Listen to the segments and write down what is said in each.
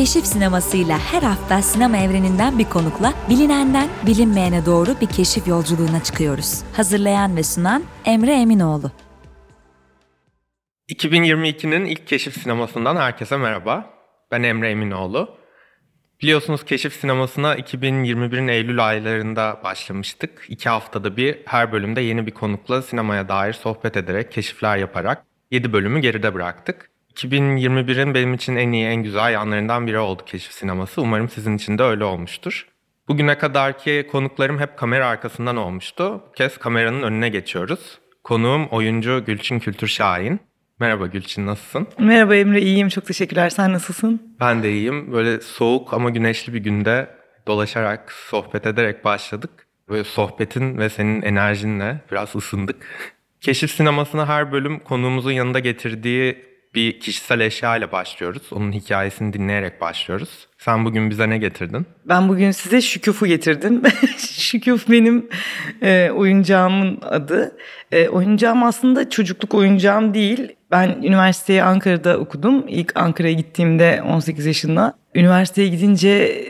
Keşif sinemasıyla her hafta sinema evreninden bir konukla bilinenden bilinmeyene doğru bir keşif yolculuğuna çıkıyoruz. Hazırlayan ve sunan Emre Eminoğlu. 2022'nin ilk keşif sinemasından herkese merhaba. Ben Emre Eminoğlu. Biliyorsunuz keşif sinemasına 2021'in Eylül aylarında başlamıştık. İki haftada bir her bölümde yeni bir konukla sinemaya dair sohbet ederek, keşifler yaparak 7 bölümü geride bıraktık. 2021'in benim için en iyi, en güzel yanlarından biri oldu keşif sineması. Umarım sizin için de öyle olmuştur. Bugüne kadarki konuklarım hep kamera arkasından olmuştu. Bu kez kameranın önüne geçiyoruz. Konuğum oyuncu Gülçin Kültür Şahin. Merhaba Gülçin nasılsın? Merhaba Emre iyiyim çok teşekkürler sen nasılsın? Ben de iyiyim. Böyle soğuk ama güneşli bir günde dolaşarak, sohbet ederek başladık. Böyle sohbetin ve senin enerjinle biraz ısındık. Keşif sinemasına her bölüm konuğumuzun yanında getirdiği bir kişisel eşya ile başlıyoruz. Onun hikayesini dinleyerek başlıyoruz. Sen bugün bize ne getirdin? Ben bugün size şüküfü getirdim. Şüküf benim e, oyuncağımın adı. E, oyuncağım aslında çocukluk oyuncağım değil. Ben üniversiteyi Ankara'da okudum. İlk Ankara'ya gittiğimde 18 yaşında. Üniversiteye gidince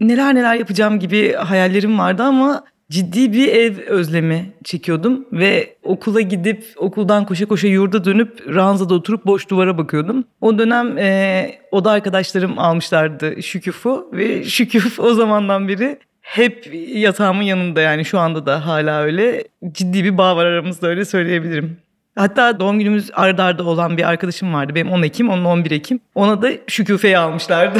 neler neler yapacağım gibi hayallerim vardı ama ciddi bir ev özlemi çekiyordum ve okula gidip okuldan koşa koşa yurda dönüp ranzada oturup boş duvara bakıyordum. O dönem e, oda arkadaşlarım almışlardı Şüküf'ü ve Şüküf o zamandan beri hep yatağımın yanında yani şu anda da hala öyle ciddi bir bağ var aramızda öyle söyleyebilirim. Hatta doğum günümüz ardarda arda olan bir arkadaşım vardı. Benim 10 Ekim, onun 11 Ekim. Ona da Şüküfe'yi almışlardı.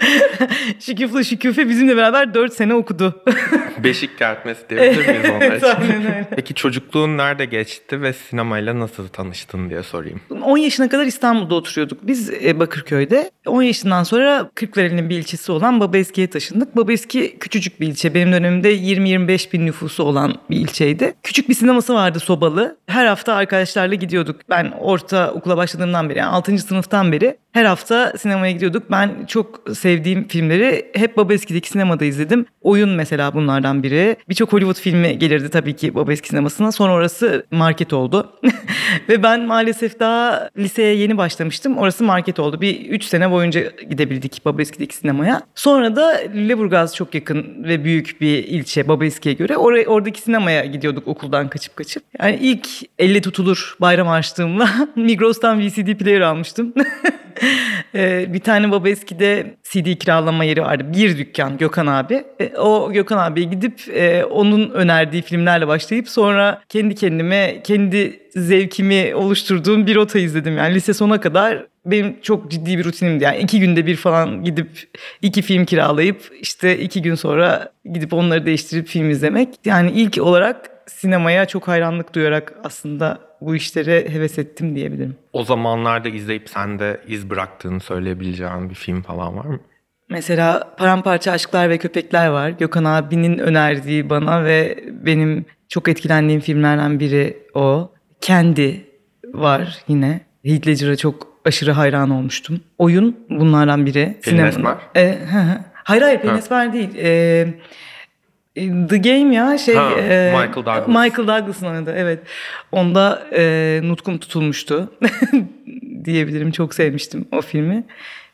Şüküf'le Şüküfe bizimle beraber 4 sene okudu. Beşik kertmesi diyebilir miyiz onlar aynen öyle. Peki çocukluğun nerede geçti ve sinemayla nasıl tanıştın diye sorayım. 10 yaşına kadar İstanbul'da oturuyorduk biz e, Bakırköy'de. 10 yaşından sonra Kırklareli'nin bir ilçesi olan Babaeski'ye taşındık. Babaeski küçücük bir ilçe. Benim dönemimde 20-25 bin nüfusu olan bir ilçeydi. Küçük bir sineması vardı sobalı. Her hafta arkadaşlarla gidiyorduk. Ben orta okula başladığımdan beri yani 6. sınıftan beri her hafta sinemaya gidiyorduk. Ben çok sevdiğim filmleri hep Babaeski'deki sinemada izledim. Oyun mesela bunlardan biri. Birçok Hollywood filmi gelirdi tabii ki Babaeski sinemasına. Sonra orası market oldu. Ve ben maalesef daha liseye yeni başlamıştım. Orası market oldu. Bir 3 sene boyunca gidebildik Babaeski'deki sinemaya. Sonra da Lüleburgaz çok yakın ve büyük bir ilçe Babaeski'ye göre. Oraya, oradaki sinemaya gidiyorduk okuldan kaçıp kaçıp. Yani ilk elle tutulur bayram açtığımla Migros'tan VCD player almıştım. Ee, bir tane baba eskide CD kiralama yeri vardı. Bir dükkan Gökhan abi. Ee, o Gökhan abiye gidip e, onun önerdiği filmlerle başlayıp sonra kendi kendime kendi zevkimi oluşturduğum bir rota izledim. Yani lise sona kadar benim çok ciddi bir rutinimdi. Yani iki günde bir falan gidip iki film kiralayıp işte iki gün sonra gidip onları değiştirip film izlemek. Yani ilk olarak sinemaya çok hayranlık duyarak aslında bu işlere heves ettim diyebilirim. O zamanlarda izleyip sende iz bıraktığını söyleyebileceğin bir film falan var mı? Mesela Paramparça Aşklar ve Köpekler var. Gökhan abinin önerdiği bana ve benim çok etkilendiğim filmlerden biri o. Kendi var yine. Heath Ledger'a çok aşırı hayran olmuştum. Oyun bunlardan biri. Pelin Esmer? E, hayır hayır Pelin Esmer değil. E, The Game ya şey ha, e, Michael Douglas. Michael Douglas'ın oynadı evet. Onda e, nutkum tutulmuştu diyebilirim. Çok sevmiştim o filmi.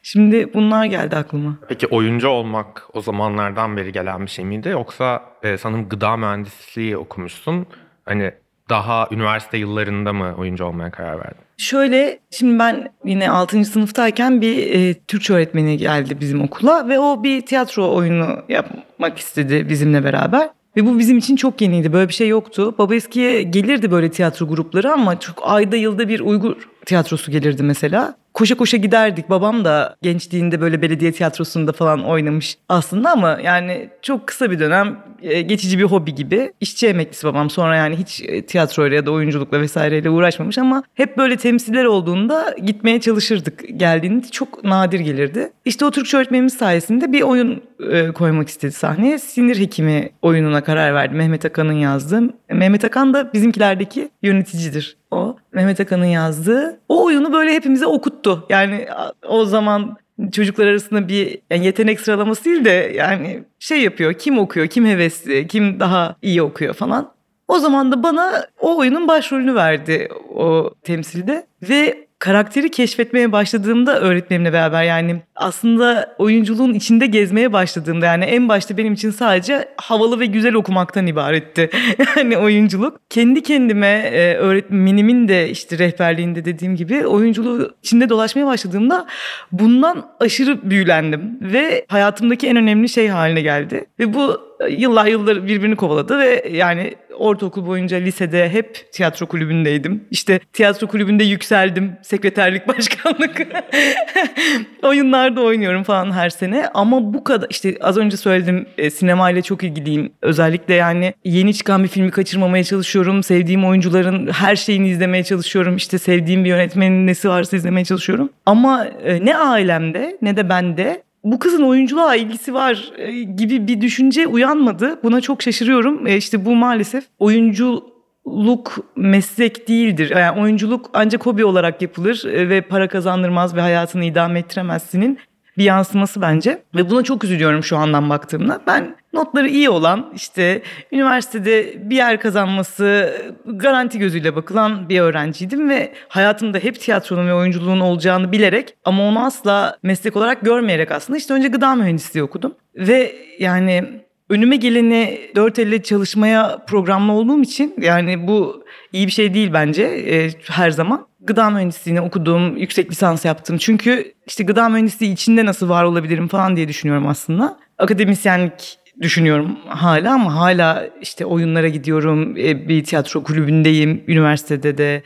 Şimdi bunlar geldi aklıma. Peki oyuncu olmak o zamanlardan beri gelen bir şey miydi? Yoksa e, sanırım gıda mühendisliği okumuşsun. Hani daha üniversite yıllarında mı oyuncu olmaya karar verdin? Şöyle şimdi ben yine 6. sınıftayken bir e, Türkçe öğretmeni geldi bizim okula ve o bir tiyatro oyunu yapmak istedi bizimle beraber. Ve bu bizim için çok yeniydi. Böyle bir şey yoktu. Baba eskiye gelirdi böyle tiyatro grupları ama çok ayda yılda bir Uygur tiyatrosu gelirdi mesela koşa koşa giderdik. Babam da gençliğinde böyle belediye tiyatrosunda falan oynamış aslında ama yani çok kısa bir dönem e, geçici bir hobi gibi. İşçi emeklisi babam sonra yani hiç e, tiyatroyla ya da oyunculukla vesaireyle uğraşmamış ama hep böyle temsiller olduğunda gitmeye çalışırdık. Geldiğinde çok nadir gelirdi. İşte o Türkçe öğretmenimiz sayesinde bir oyun e, koymak istedi sahneye. Sinir Hekimi oyununa karar verdi. Mehmet Akan'ın yazdığı. Mehmet Akan da bizimkilerdeki yöneticidir o. Mehmet Akan'ın yazdığı. O oyunu böyle hepimize okuttu. Yani o zaman çocuklar arasında bir yani yetenek sıralaması değil de yani şey yapıyor. Kim okuyor, kim hevesli, kim daha iyi okuyor falan. O zaman da bana o oyunun başrolünü verdi o temsilde ve karakteri keşfetmeye başladığımda öğretmenimle beraber yani aslında oyunculuğun içinde gezmeye başladığımda yani en başta benim için sadece havalı ve güzel okumaktan ibaretti. yani oyunculuk. Kendi kendime e, öğretmenimin de işte rehberliğinde dediğim gibi oyunculuğu içinde dolaşmaya başladığımda bundan aşırı büyülendim ve hayatımdaki en önemli şey haline geldi. Ve bu yıllar yıllar birbirini kovaladı ve yani ortaokul boyunca lisede hep tiyatro kulübündeydim. İşte tiyatro kulübünde yükseldim. Sekreterlik, başkanlık. Oyunlarda oynuyorum falan her sene. Ama bu kadar işte az önce söyledim e, sinemayla çok ilgiliyim. Özellikle yani yeni çıkan bir filmi kaçırmamaya çalışıyorum. Sevdiğim oyuncuların her şeyini izlemeye çalışıyorum. İşte sevdiğim bir yönetmenin nesi varsa izlemeye çalışıyorum. Ama e, ne ailemde ne de bende bu kızın oyunculuğa ilgisi var e, gibi bir düşünce uyanmadı. Buna çok şaşırıyorum. E, işte bu maalesef oyunculuk meslek değildir. Yani oyunculuk ancak hobi olarak yapılır e, ve para kazandırmaz ve hayatını idame ettiremezsinin bir yansıması bence. Ve buna çok üzülüyorum şu andan baktığımda. Ben notları iyi olan işte üniversitede bir yer kazanması garanti gözüyle bakılan bir öğrenciydim ve hayatımda hep tiyatronun ve oyunculuğun olacağını bilerek ama onu asla meslek olarak görmeyerek aslında işte önce gıda mühendisliği okudum. Ve yani önüme geleni dört elle çalışmaya programlı olduğum için yani bu iyi bir şey değil bence e, her zaman. Gıda mühendisliğini okudum, yüksek lisans yaptım. Çünkü işte gıda mühendisliği içinde nasıl var olabilirim falan diye düşünüyorum aslında. Akademisyenlik düşünüyorum hala ama hala işte oyunlara gidiyorum. E, bir tiyatro kulübündeyim, üniversitede de,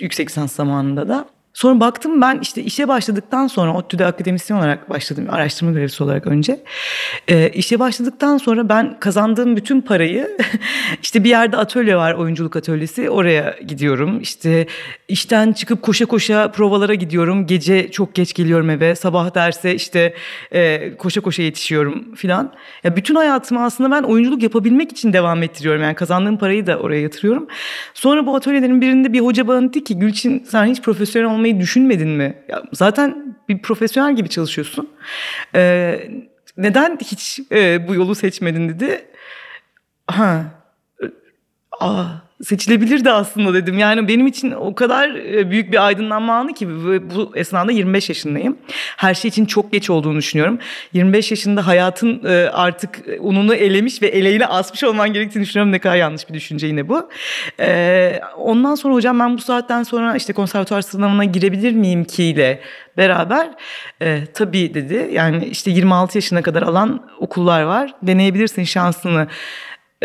yüksek lisans zamanında da. Sonra baktım ben işte işe başladıktan sonra ODTÜ'de akademisyen olarak başladım araştırma görevlisi olarak önce. E, işe başladıktan sonra ben kazandığım bütün parayı işte bir yerde atölye var oyunculuk atölyesi oraya gidiyorum. İşte işten çıkıp koşa koşa provalara gidiyorum. Gece çok geç geliyorum eve sabah derse işte e, koşa koşa yetişiyorum filan. Ya bütün hayatımı aslında ben oyunculuk yapabilmek için devam ettiriyorum. Yani kazandığım parayı da oraya yatırıyorum. Sonra bu atölyelerin birinde bir hoca bana dedi ki Gülçin sen hiç profesyonel olmayı düşünmedin mi? Ya zaten bir profesyonel gibi çalışıyorsun. Ee, neden hiç e, bu yolu seçmedin dedi. Ha. Aa, seçilebilirdi aslında dedim. Yani benim için o kadar e, büyük bir aydınlanma anı ki bu esnada 25 yaşındayım. Her şey için çok geç olduğunu düşünüyorum. 25 yaşında hayatın e, artık ununu elemiş ve eleğine asmış olman gerektiğini düşünüyorum. Ne kadar yanlış bir düşünce yine bu. E, ondan sonra hocam ben bu saatten sonra işte konservatuar sınavına girebilir miyim ki ile beraber e, tabii dedi. Yani işte 26 yaşına kadar alan okullar var. Deneyebilirsin şansını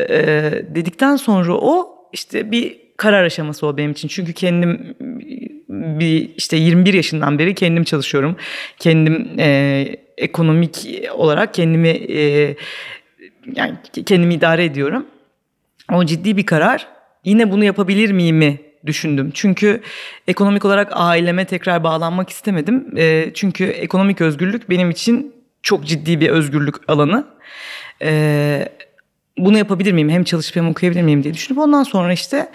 e, dedikten sonra o işte bir karar aşaması o benim için. Çünkü kendim bir işte 21 yaşından beri kendim çalışıyorum. Kendim e, ekonomik olarak kendimi e, yani kendimi idare ediyorum. O ciddi bir karar. Yine bunu yapabilir miyim mi düşündüm. Çünkü ekonomik olarak aileme tekrar bağlanmak istemedim. E, çünkü ekonomik özgürlük benim için çok ciddi bir özgürlük alanı. E, bunu yapabilir miyim? Hem çalışıp hem okuyabilir miyim diye düşünüp ondan sonra işte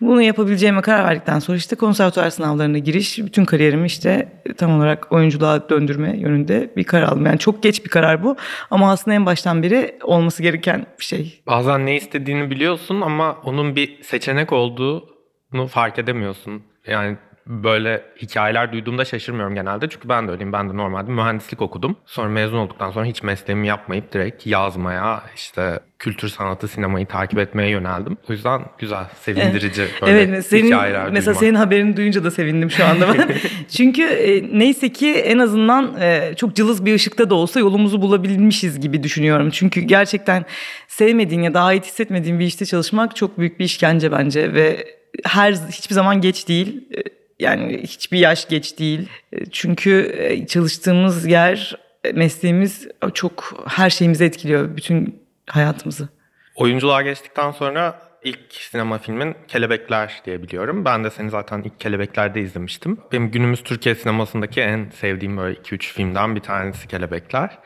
bunu yapabileceğime karar verdikten sonra işte konservatuar sınavlarına giriş, bütün kariyerimi işte tam olarak oyunculuğa döndürme yönünde bir karar aldım. Yani çok geç bir karar bu ama aslında en baştan beri olması gereken bir şey. Bazen ne istediğini biliyorsun ama onun bir seçenek olduğunu fark edemiyorsun. Yani böyle hikayeler duyduğumda şaşırmıyorum genelde. Çünkü ben de öyleyim. Ben de normalde mühendislik okudum. Sonra mezun olduktan sonra hiç mesleğimi yapmayıp direkt yazmaya, işte kültür sanatı, sinemayı takip etmeye yöneldim. O yüzden güzel, sevindirici böyle evet, senin, hikayeler Mesela duymak. senin haberini duyunca da sevindim şu anda ben. Çünkü e, neyse ki en azından e, çok cılız bir ışıkta da olsa yolumuzu bulabilmişiz gibi düşünüyorum. Çünkü gerçekten sevmediğin ya da ait hissetmediğin bir işte çalışmak çok büyük bir işkence bence ve her hiçbir zaman geç değil. E, yani hiçbir yaş geç değil. Çünkü çalıştığımız yer, mesleğimiz çok her şeyimizi etkiliyor. Bütün hayatımızı. Oyunculuğa geçtikten sonra ilk sinema filmin Kelebekler diye biliyorum. Ben de seni zaten ilk Kelebekler'de izlemiştim. Benim günümüz Türkiye sinemasındaki en sevdiğim böyle 2-3 filmden bir tanesi Kelebekler.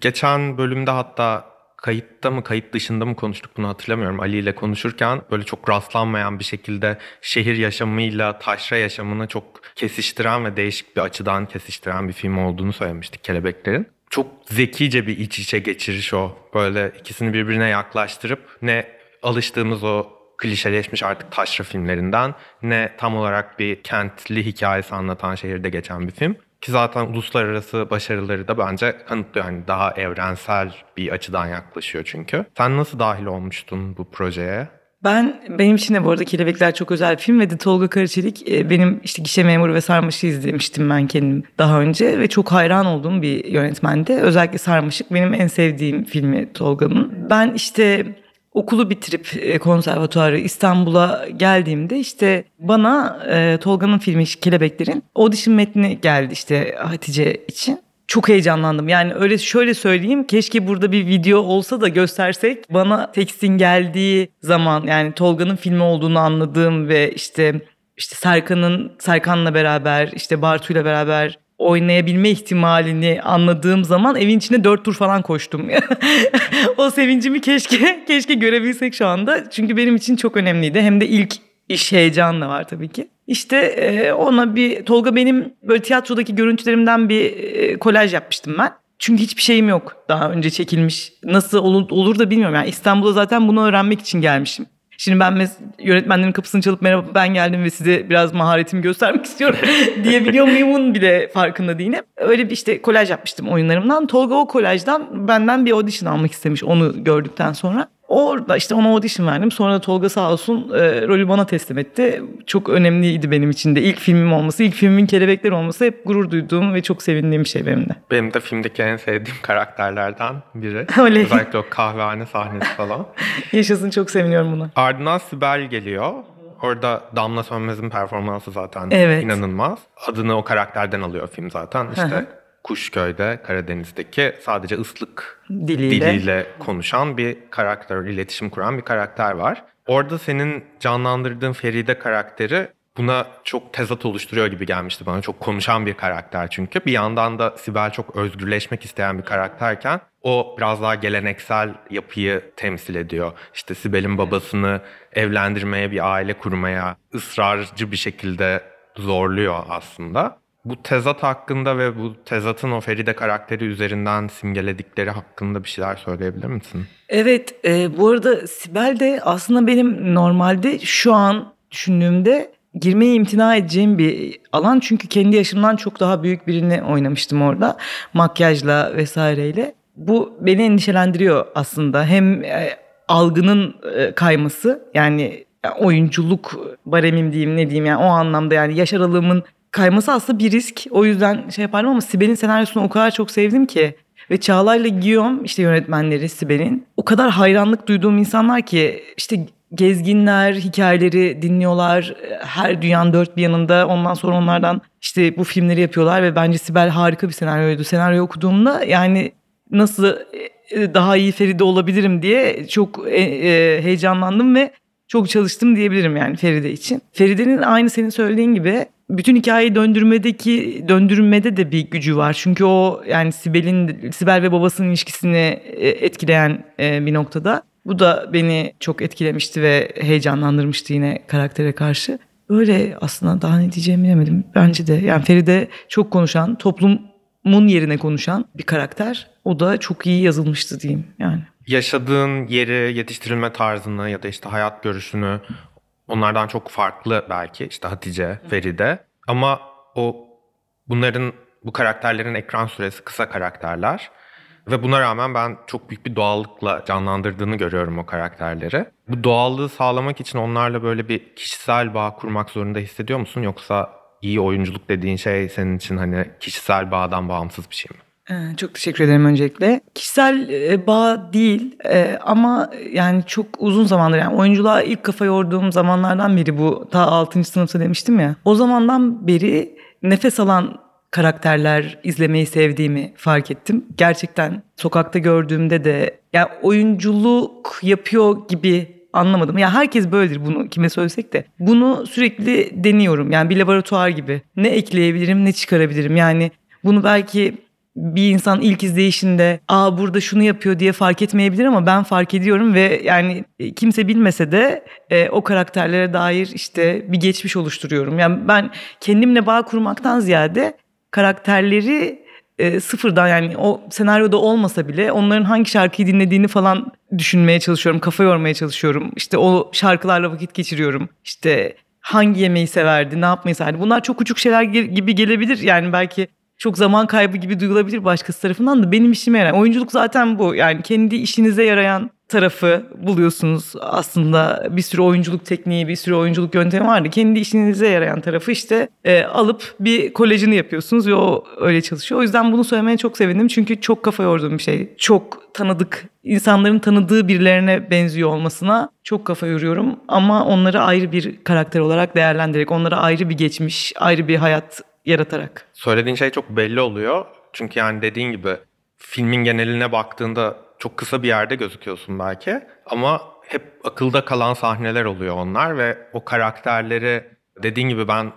Geçen bölümde hatta kayıtta mı kayıt dışında mı konuştuk bunu hatırlamıyorum. Ali ile konuşurken böyle çok rastlanmayan bir şekilde şehir yaşamıyla taşra yaşamını çok kesiştiren ve değişik bir açıdan kesiştiren bir film olduğunu söylemiştik Kelebeklerin. Çok zekice bir iç içe geçiriş o. Böyle ikisini birbirine yaklaştırıp ne alıştığımız o klişeleşmiş artık taşra filmlerinden ne tam olarak bir kentli hikayesi anlatan şehirde geçen bir film. Ki zaten uluslararası başarıları da bence kanıtlıyor. Hani daha evrensel bir açıdan yaklaşıyor çünkü. Sen nasıl dahil olmuştun bu projeye? Ben benim için de bu arada Kelebekler çok özel bir film ve de Tolga Karaçelik e, benim işte Gişe Memuru ve Sarmaşık'ı izlemiştim ben kendim daha önce ve çok hayran olduğum bir yönetmendi. Özellikle Sarmaşık benim en sevdiğim filmi Tolga'nın. Ben işte okulu bitirip e, konservatuarı İstanbul'a geldiğimde işte bana e, Tolga'nın filmi Kelebekler'in audition metni geldi işte Hatice için. Çok heyecanlandım. Yani öyle şöyle söyleyeyim. Keşke burada bir video olsa da göstersek. Bana tekstin geldiği zaman yani Tolga'nın filmi olduğunu anladığım ve işte işte Serkan'ın Serkan'la beraber işte Bartu'yla beraber oynayabilme ihtimalini anladığım zaman evin içinde dört tur falan koştum. o sevincimi keşke keşke görebilsek şu anda. Çünkü benim için çok önemliydi. Hem de ilk iş heyecanı da var tabii ki. İşte ona bir Tolga benim böyle tiyatrodaki görüntülerimden bir kolaj yapmıştım ben. Çünkü hiçbir şeyim yok daha önce çekilmiş. Nasıl olur, olur da bilmiyorum. Yani İstanbul'a zaten bunu öğrenmek için gelmişim. Şimdi ben mes- yönetmenlerin kapısını çalıp merhaba ben geldim ve size biraz maharetimi göstermek istiyorum diyebiliyor muyumun bile farkında değilim. Öyle bir işte kolaj yapmıştım oyunlarımdan. Tolga o kolajdan benden bir audition almak istemiş onu gördükten sonra. Orada işte ona audition verdim. Sonra Tolga sağ olsun e, rolü bana teslim etti. Çok önemliydi benim için de. İlk filmim olması, ilk filmimin Kelebekler olması hep gurur duyduğum ve çok sevindiğim bir şey benim de. Benim de filmdeki en sevdiğim karakterlerden biri. Oley. Özellikle o kahvehane sahnesi falan. Yaşasın çok seviniyorum buna. Ardından Sibel geliyor. Orada Damla Sönmez'in performansı zaten Evet. inanılmaz. Adını o karakterden alıyor film zaten. İşte. Kuşköy'de, Karadeniz'deki sadece ıslık Diliyle. diliyle konuşan bir karakter, iletişim kuran bir karakter var. Orada senin canlandırdığın Feride karakteri buna çok tezat oluşturuyor gibi gelmişti bana. Çok konuşan bir karakter çünkü. Bir yandan da Sibel çok özgürleşmek isteyen bir karakterken o biraz daha geleneksel yapıyı temsil ediyor. İşte Sibel'in babasını evlendirmeye, bir aile kurmaya ısrarcı bir şekilde zorluyor aslında. Bu tezat hakkında ve bu tezatın o Feride karakteri üzerinden simgeledikleri hakkında bir şeyler söyleyebilir misin? Evet, e, bu arada Sibel de aslında benim normalde şu an düşündüğümde girmeye imtina edeceğim bir alan. Çünkü kendi yaşımdan çok daha büyük birini oynamıştım orada. Makyajla vesaireyle. Bu beni endişelendiriyor aslında. Hem e, algının e, kayması yani oyunculuk baremim diyeyim ne diyeyim yani o anlamda yani yaş aralığımın kayması aslında bir risk. O yüzden şey yapardım ama Sibel'in senaryosunu o kadar çok sevdim ki. Ve Çağla'yla Guillaume işte yönetmenleri Sibel'in o kadar hayranlık duyduğum insanlar ki işte gezginler, hikayeleri dinliyorlar. Her dünyanın dört bir yanında ondan sonra onlardan işte bu filmleri yapıyorlar ve bence Sibel harika bir senaryoydu. Senaryo okuduğumda yani nasıl e, daha iyi Feride olabilirim diye çok e, e, heyecanlandım ve çok çalıştım diyebilirim yani Feride için. Feride'nin aynı senin söylediğin gibi bütün hikayeyi döndürmedeki döndürmede de bir gücü var. Çünkü o yani Sibel'in Sibel ve babasının ilişkisini e, etkileyen e, bir noktada. Bu da beni çok etkilemişti ve heyecanlandırmıştı yine karaktere karşı. Böyle aslında daha ne diyeceğimi bilemedim. Bence de yani Feride çok konuşan, toplumun yerine konuşan bir karakter. O da çok iyi yazılmıştı diyeyim yani. Yaşadığın yeri, yetiştirilme tarzını ya da işte hayat görüşünü onlardan çok farklı belki işte Hatice, Feride ama o bunların bu karakterlerin ekran süresi kısa karakterler ve buna rağmen ben çok büyük bir doğallıkla canlandırdığını görüyorum o karakterleri. Bu doğallığı sağlamak için onlarla böyle bir kişisel bağ kurmak zorunda hissediyor musun yoksa iyi oyunculuk dediğin şey senin için hani kişisel bağdan bağımsız bir şey mi? Ee, Çok teşekkür ederim öncelikle. Kişisel e, bağ değil e, ama yani çok uzun zamandır yani oyunculuğa ilk kafa yorduğum zamanlardan beri bu ta 6. sınıfta demiştim ya. O zamandan beri nefes alan karakterler izlemeyi sevdiğimi fark ettim. Gerçekten sokakta gördüğümde de yani oyunculuk yapıyor gibi anlamadım. Ya herkes böyledir bunu kime söylesek de. Bunu sürekli deniyorum. Yani bir laboratuvar gibi. Ne ekleyebilirim, ne çıkarabilirim. Yani bunu belki bir insan ilk izleyişinde aa burada şunu yapıyor diye fark etmeyebilir ama ben fark ediyorum ve yani e, kimse bilmese de e, o karakterlere dair işte bir geçmiş oluşturuyorum. Yani ben kendimle bağ kurmaktan ziyade karakterleri e, sıfırdan yani o senaryoda olmasa bile onların hangi şarkıyı dinlediğini falan düşünmeye çalışıyorum. Kafa yormaya çalışıyorum. İşte o şarkılarla vakit geçiriyorum. İşte hangi yemeği severdi, ne yapmayı severdi. Bunlar çok küçük şeyler gibi gelebilir. Yani belki çok zaman kaybı gibi duyulabilir başkası tarafından da benim işime yarayan. Oyunculuk zaten bu. Yani kendi işinize yarayan tarafı buluyorsunuz. Aslında bir sürü oyunculuk tekniği, bir sürü oyunculuk yöntemi vardı. Kendi işinize yarayan tarafı işte e, alıp bir kolejini yapıyorsunuz ve o öyle çalışıyor. O yüzden bunu söylemeye çok sevindim. Çünkü çok kafa yorduğum bir şey. Çok tanıdık, insanların tanıdığı birilerine benziyor olmasına çok kafa yoruyorum. Ama onları ayrı bir karakter olarak değerlendirerek, onlara ayrı bir geçmiş, ayrı bir hayat yaratarak. Söylediğin şey çok belli oluyor. Çünkü yani dediğin gibi filmin geneline baktığında çok kısa bir yerde gözüküyorsun belki ama hep akılda kalan sahneler oluyor onlar ve o karakterleri dediğin gibi ben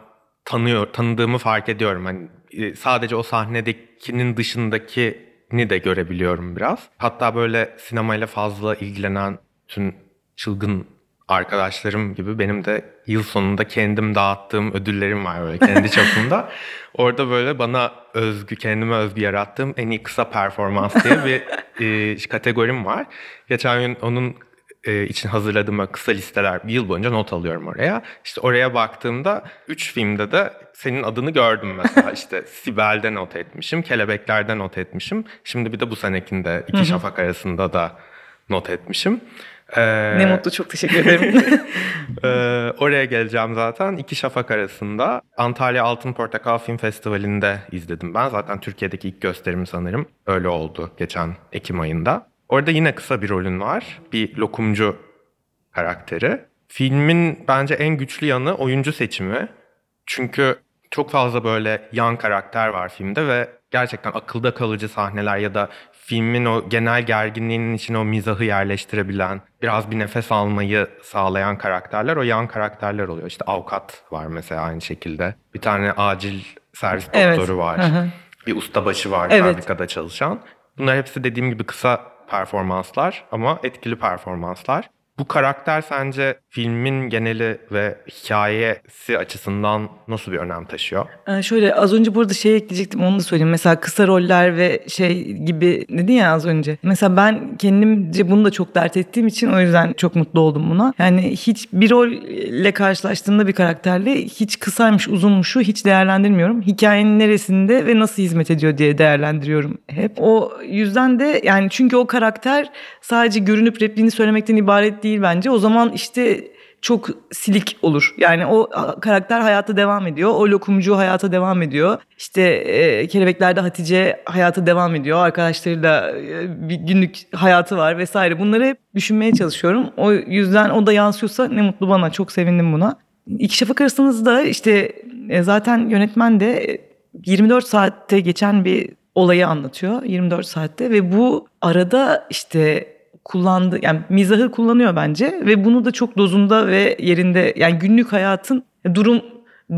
tanıyor tanıdığımı fark ediyorum. Hani e, sadece o sahnedekinin dışındakini de görebiliyorum biraz. Hatta böyle sinemayla fazla ilgilenen tüm çılgın arkadaşlarım gibi benim de yıl sonunda kendim dağıttığım ödüllerim var böyle kendi çapımda. Orada böyle bana özgü, kendime özgü yarattığım en iyi kısa performans diye bir e, kategorim var. Geçen gün onun e, için hazırladığım kısa listeler bir yıl boyunca not alıyorum oraya. İşte oraya baktığımda 3 filmde de senin adını gördüm mesela. işte Sibel'de not etmişim, Kelebekler'de not etmişim. Şimdi bir de bu senekinde iki şafak arasında da not etmişim. Ee, ne mutlu çok teşekkür ederim. e, oraya geleceğim zaten. İki şafak arasında Antalya Altın Portakal Film Festivali'nde izledim ben. Zaten Türkiye'deki ilk gösterim sanırım öyle oldu geçen Ekim ayında. Orada yine kısa bir rolün var. Bir lokumcu karakteri. Filmin bence en güçlü yanı oyuncu seçimi. Çünkü çok fazla böyle yan karakter var filmde ve gerçekten akılda kalıcı sahneler ya da filmin o genel gerginliğinin içine o mizahı yerleştirebilen, biraz bir nefes almayı sağlayan karakterler o yan karakterler oluyor. İşte avukat var mesela aynı şekilde. Bir tane acil servis doktoru evet. var. Hı-hı. Bir ustabaşı var evet. fabrikada çalışan. Bunlar hepsi dediğim gibi kısa performanslar ama etkili performanslar. Bu karakter sence filmin geneli ve hikayesi açısından nasıl bir önem taşıyor? Ee, şöyle az önce burada şey ekleyecektim onu da söyleyeyim. Mesela kısa roller ve şey gibi dedin ya az önce. Mesela ben kendimce bunu da çok dert ettiğim için o yüzden çok mutlu oldum buna. Yani hiç bir rolle karşılaştığımda bir karakterle hiç kısaymış uzunmuşu hiç değerlendirmiyorum. Hikayenin neresinde ve nasıl hizmet ediyor diye değerlendiriyorum hep. O yüzden de yani çünkü o karakter sadece görünüp repliğini söylemekten ibaret değil bence. O zaman işte çok silik olur. Yani o karakter hayata devam ediyor. O lokumcu hayata devam ediyor. İşte e, Kelebekler'de Hatice hayata devam ediyor. Arkadaşlarıyla e, bir günlük hayatı var vesaire. Bunları hep düşünmeye çalışıyorum. O yüzden o da yansıyorsa ne mutlu bana. Çok sevindim buna. İki şafak arasınızda işte e, zaten yönetmen de 24 saatte geçen bir olayı anlatıyor. 24 saatte ve bu arada işte kullandı yani mizahı kullanıyor bence ve bunu da çok dozunda ve yerinde yani günlük hayatın durum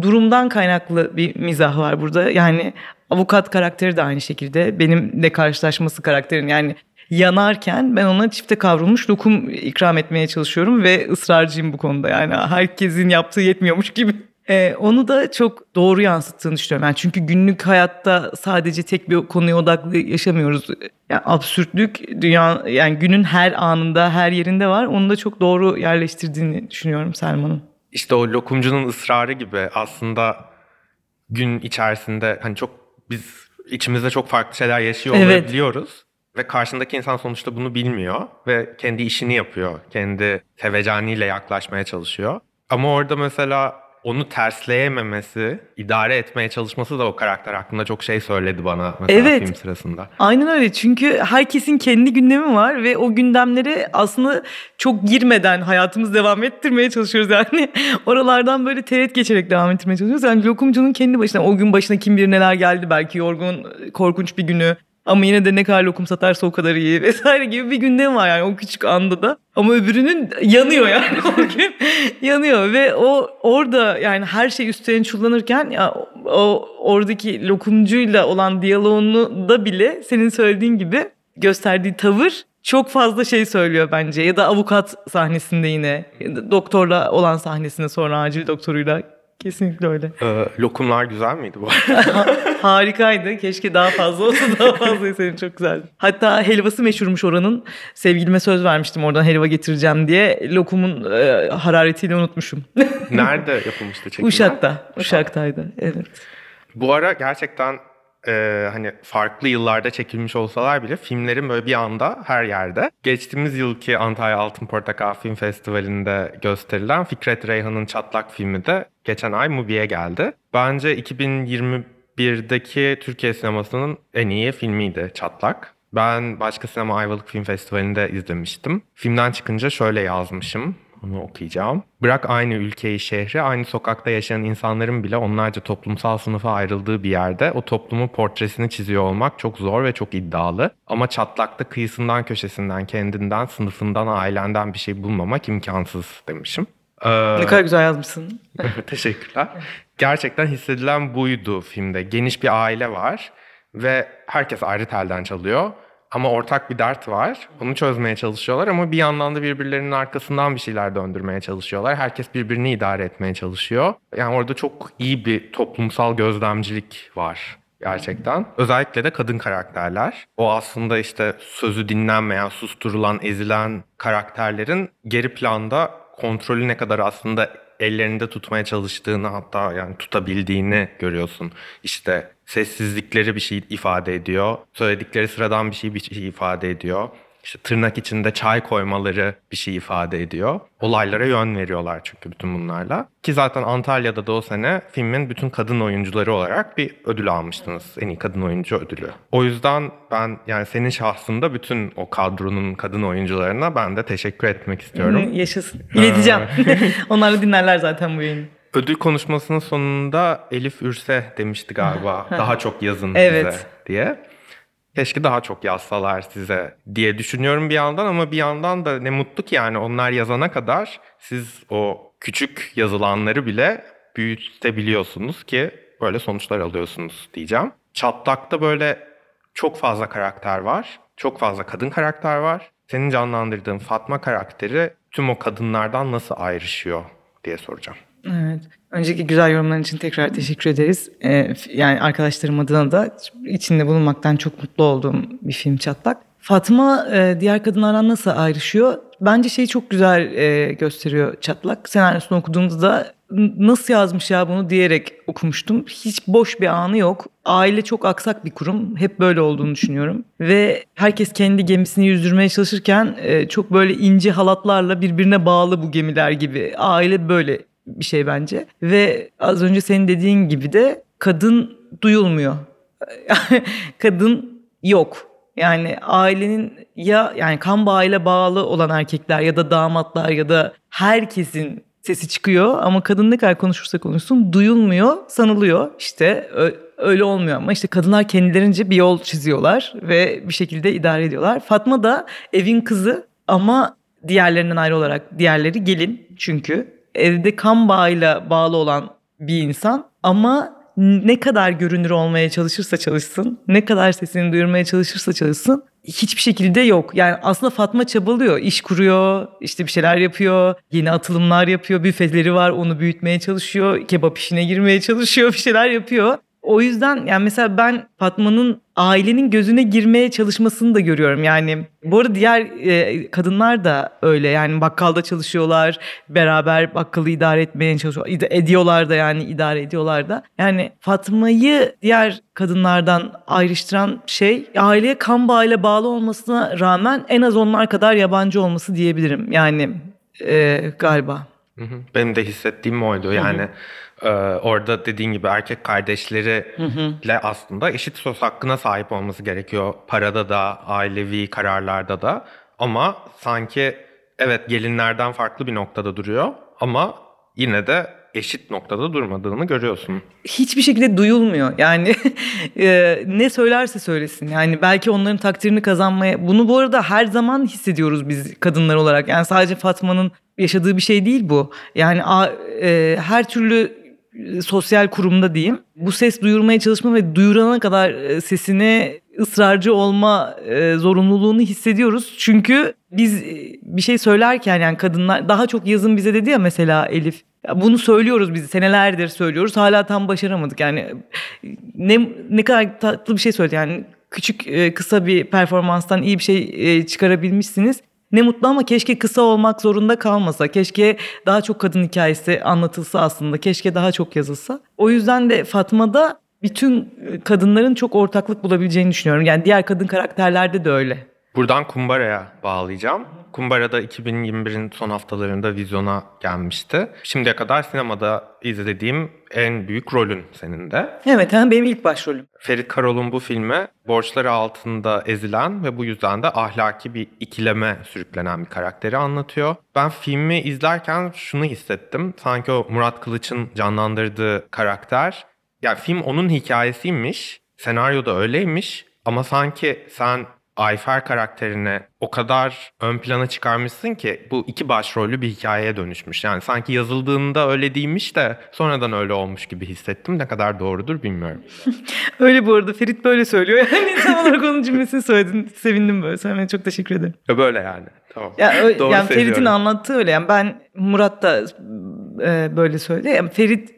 durumdan kaynaklı bir mizah var burada. Yani avukat karakteri de aynı şekilde benim de karşılaşması karakterin yani yanarken ben ona çifte kavrulmuş lokum ikram etmeye çalışıyorum ve ısrarcıyım bu konuda. Yani herkesin yaptığı yetmiyormuş gibi. Ee, onu da çok doğru yansıttığını düşünüyorum. Yani çünkü günlük hayatta sadece tek bir konuya odaklı yaşamıyoruz. Yani absürtlük dünya yani günün her anında, her yerinde var. Onu da çok doğru yerleştirdiğini düşünüyorum Selman'ın. İşte o lokumcunun ısrarı gibi aslında gün içerisinde hani çok biz içimizde çok farklı şeyler yaşıyor Evet. olabiliyoruz. Ve karşındaki insan sonuçta bunu bilmiyor ve kendi işini yapıyor. Kendi sevecaniyle yaklaşmaya çalışıyor. Ama orada mesela onu tersleyememesi, idare etmeye çalışması da o karakter hakkında çok şey söyledi bana mesela Evet. film sırasında. Aynen öyle çünkü herkesin kendi gündemi var ve o gündemlere aslında çok girmeden hayatımızı devam ettirmeye çalışıyoruz yani. Oralardan böyle teğet geçerek devam ettirmeye çalışıyoruz. Yani lokumcunun kendi başına o gün başına kim bilir neler geldi belki yorgun korkunç bir günü. Ama yine de ne kadar lokum satarsa o kadar iyi vesaire gibi bir gündem var yani o küçük anda da. Ama öbürünün yanıyor yani o gün yanıyor ve o orada yani her şey üstüne çullanırken ya o oradaki lokumcuyla olan diyaloğunu da bile senin söylediğin gibi gösterdiği tavır çok fazla şey söylüyor bence. Ya da avukat sahnesinde yine doktorla olan sahnesinde sonra acil doktoruyla Kesinlikle öyle. Ee, lokumlar güzel miydi bu? Harikaydı. Keşke daha fazla olsa daha fazla senin çok güzeldi. Hatta helvası meşhurmuş oranın. Sevgilime söz vermiştim oradan helva getireceğim diye. Lokumun e, hararetiyle unutmuşum. Nerede yapılmıştı çekimler? Uşak'ta. Uşak'taydı. Evet. Bu ara gerçekten e, hani farklı yıllarda çekilmiş olsalar bile filmlerin böyle bir anda her yerde. Geçtiğimiz yılki Antalya Altın Portakal Film Festivali'nde gösterilen Fikret Reyhan'ın Çatlak filmi de geçen ay Mubi'ye geldi. Bence 2021'deki Türkiye sinemasının en iyi filmiydi Çatlak. Ben Başka Sinema Ayvalık Film Festivali'nde izlemiştim. Filmden çıkınca şöyle yazmışım. Onu okuyacağım. Bırak aynı ülkeyi, şehri, aynı sokakta yaşayan insanların bile onlarca toplumsal sınıfa ayrıldığı bir yerde o toplumun portresini çiziyor olmak çok zor ve çok iddialı. Ama çatlakta kıyısından, köşesinden, kendinden, sınıfından, ailenden bir şey bulmamak imkansız demişim. Ee, Ne kadar güzel yazmışsın. Teşekkürler. Gerçekten hissedilen buydu filmde. Geniş bir aile var ve herkes ayrı telden çalıyor. Ama ortak bir dert var. Bunu çözmeye çalışıyorlar ama bir yandan da birbirlerinin arkasından bir şeyler döndürmeye çalışıyorlar. Herkes birbirini idare etmeye çalışıyor. Yani orada çok iyi bir toplumsal gözlemcilik var gerçekten. Özellikle de kadın karakterler. O aslında işte sözü dinlenmeyen, susturulan, ezilen karakterlerin geri planda kontrolü ne kadar aslında ellerinde tutmaya çalıştığını hatta yani tutabildiğini görüyorsun. İşte sessizlikleri bir şey ifade ediyor. Söyledikleri sıradan bir şey bir şey ifade ediyor. İşte tırnak içinde çay koymaları bir şey ifade ediyor. Olaylara yön veriyorlar çünkü bütün bunlarla. Ki zaten Antalya'da da o sene filmin bütün kadın oyuncuları olarak bir ödül almıştınız. En iyi kadın oyuncu ödülü. O yüzden ben yani senin şahsında bütün o kadronun kadın oyuncularına ben de teşekkür etmek istiyorum. Yaşasın. İleteceğim. Onlar da dinlerler zaten bu yayını. Ödül konuşmasının sonunda Elif Ürse demişti galiba. daha çok yazın Evet. bize diye. Keşke daha çok yazsalar size diye düşünüyorum bir yandan ama bir yandan da ne mutlu ki yani onlar yazana kadar siz o küçük yazılanları bile büyütebiliyorsunuz ki böyle sonuçlar alıyorsunuz diyeceğim. Çatlak'ta böyle çok fazla karakter var. Çok fazla kadın karakter var. Senin canlandırdığın Fatma karakteri tüm o kadınlardan nasıl ayrışıyor diye soracağım. Evet. Önceki güzel yorumların için tekrar teşekkür ederiz. Ee, yani arkadaşlarım adına da içinde bulunmaktan çok mutlu olduğum bir film Çatlak. Fatma e, diğer kadınlardan nasıl ayrışıyor? Bence şey çok güzel e, gösteriyor Çatlak. Senaryosunu okuduğumda da "N- nasıl yazmış ya bunu diyerek okumuştum. Hiç boş bir anı yok. Aile çok aksak bir kurum. Hep böyle olduğunu düşünüyorum. Ve herkes kendi gemisini yüzdürmeye çalışırken e, çok böyle ince halatlarla birbirine bağlı bu gemiler gibi. Aile böyle bir şey bence. Ve az önce senin dediğin gibi de kadın duyulmuyor. kadın yok. Yani ailenin ya yani kan bağıyla bağlı olan erkekler ya da damatlar ya da herkesin sesi çıkıyor ama kadın ne kadar konuşursa konuşsun duyulmuyor, sanılıyor. İşte öyle olmuyor ama işte kadınlar kendilerince bir yol çiziyorlar ve bir şekilde idare ediyorlar. Fatma da evin kızı ama diğerlerinden ayrı olarak diğerleri gelin çünkü evde kan bağıyla bağlı olan bir insan ama ne kadar görünür olmaya çalışırsa çalışsın, ne kadar sesini duyurmaya çalışırsa çalışsın hiçbir şekilde yok. Yani aslında Fatma çabalıyor, iş kuruyor, işte bir şeyler yapıyor, yeni atılımlar yapıyor, büfeleri var, onu büyütmeye çalışıyor, kebap işine girmeye çalışıyor, bir şeyler yapıyor. O yüzden yani mesela ben Fatma'nın ailenin gözüne girmeye çalışmasını da görüyorum. Yani bu arada diğer e, kadınlar da öyle. Yani bakkalda çalışıyorlar. Beraber bakkalı idare etmeye çalışıyor. id- Ediyorlar da yani idare ediyorlar da. Yani Fatma'yı diğer kadınlardan ayrıştıran şey aileye kan bağıyla bağlı olmasına rağmen en az onlar kadar yabancı olması diyebilirim. Yani e, galiba. Hı hı. Benim de hissettiğim oydu. Yani e, orada dediğin gibi erkek kardeşleriyle aslında eşit söz hakkına sahip olması gerekiyor. Parada da, ailevi kararlarda da. Ama sanki evet gelinlerden farklı bir noktada duruyor ama yine de eşit noktada durmadığını görüyorsun. hiçbir şekilde duyulmuyor. Yani e, ne söylerse söylesin. Yani belki onların takdirini kazanmaya bunu bu arada her zaman hissediyoruz biz kadınlar olarak. Yani sadece Fatma'nın yaşadığı bir şey değil bu. Yani a- e, her türlü sosyal kurumda diyeyim bu ses duyurmaya çalışma ve duyurana kadar e, sesine ısrarcı olma e, zorunluluğunu hissediyoruz. Çünkü biz e, bir şey söylerken yani kadınlar daha çok yazın bize dedi ya mesela Elif bunu söylüyoruz biz senelerdir söylüyoruz. Hala tam başaramadık. Yani ne ne kadar tatlı bir şey söyledi. Yani küçük e, kısa bir performanstan iyi bir şey e, çıkarabilmişsiniz. Ne mutlu ama keşke kısa olmak zorunda kalmasa. Keşke daha çok kadın hikayesi anlatılsa aslında. Keşke daha çok yazılsa. O yüzden de Fatma'da bütün kadınların çok ortaklık bulabileceğini düşünüyorum. Yani diğer kadın karakterlerde de öyle. Buradan Kumbara'ya bağlayacağım. Kumbara'da 2021'in son haftalarında vizyona gelmişti. Şimdiye kadar sinemada izlediğim en büyük rolün senin de. Evet yani benim ilk başrolüm. Ferit Karol'un bu filme borçları altında ezilen ve bu yüzden de ahlaki bir ikileme sürüklenen bir karakteri anlatıyor. Ben filmi izlerken şunu hissettim. Sanki o Murat Kılıç'ın canlandırdığı karakter, yani film onun hikayesiymiş, senaryo da öyleymiş ama sanki sen Ayfer karakterini o kadar ön plana çıkarmışsın ki bu iki başrollü bir hikayeye dönüşmüş. Yani sanki yazıldığında öyle değilmiş de sonradan öyle olmuş gibi hissettim. Ne kadar doğrudur bilmiyorum. öyle bu arada Ferit böyle söylüyor. Yani tam olarak onun cümlesini söyledin. Sevindim böyle söylemene çok teşekkür ederim. Böyle yani. Tamam. Ya, ö- Doğru yani Ferit'in anlattığı öyle. Yani ben Murat da e, böyle söyledi. Yani Ferit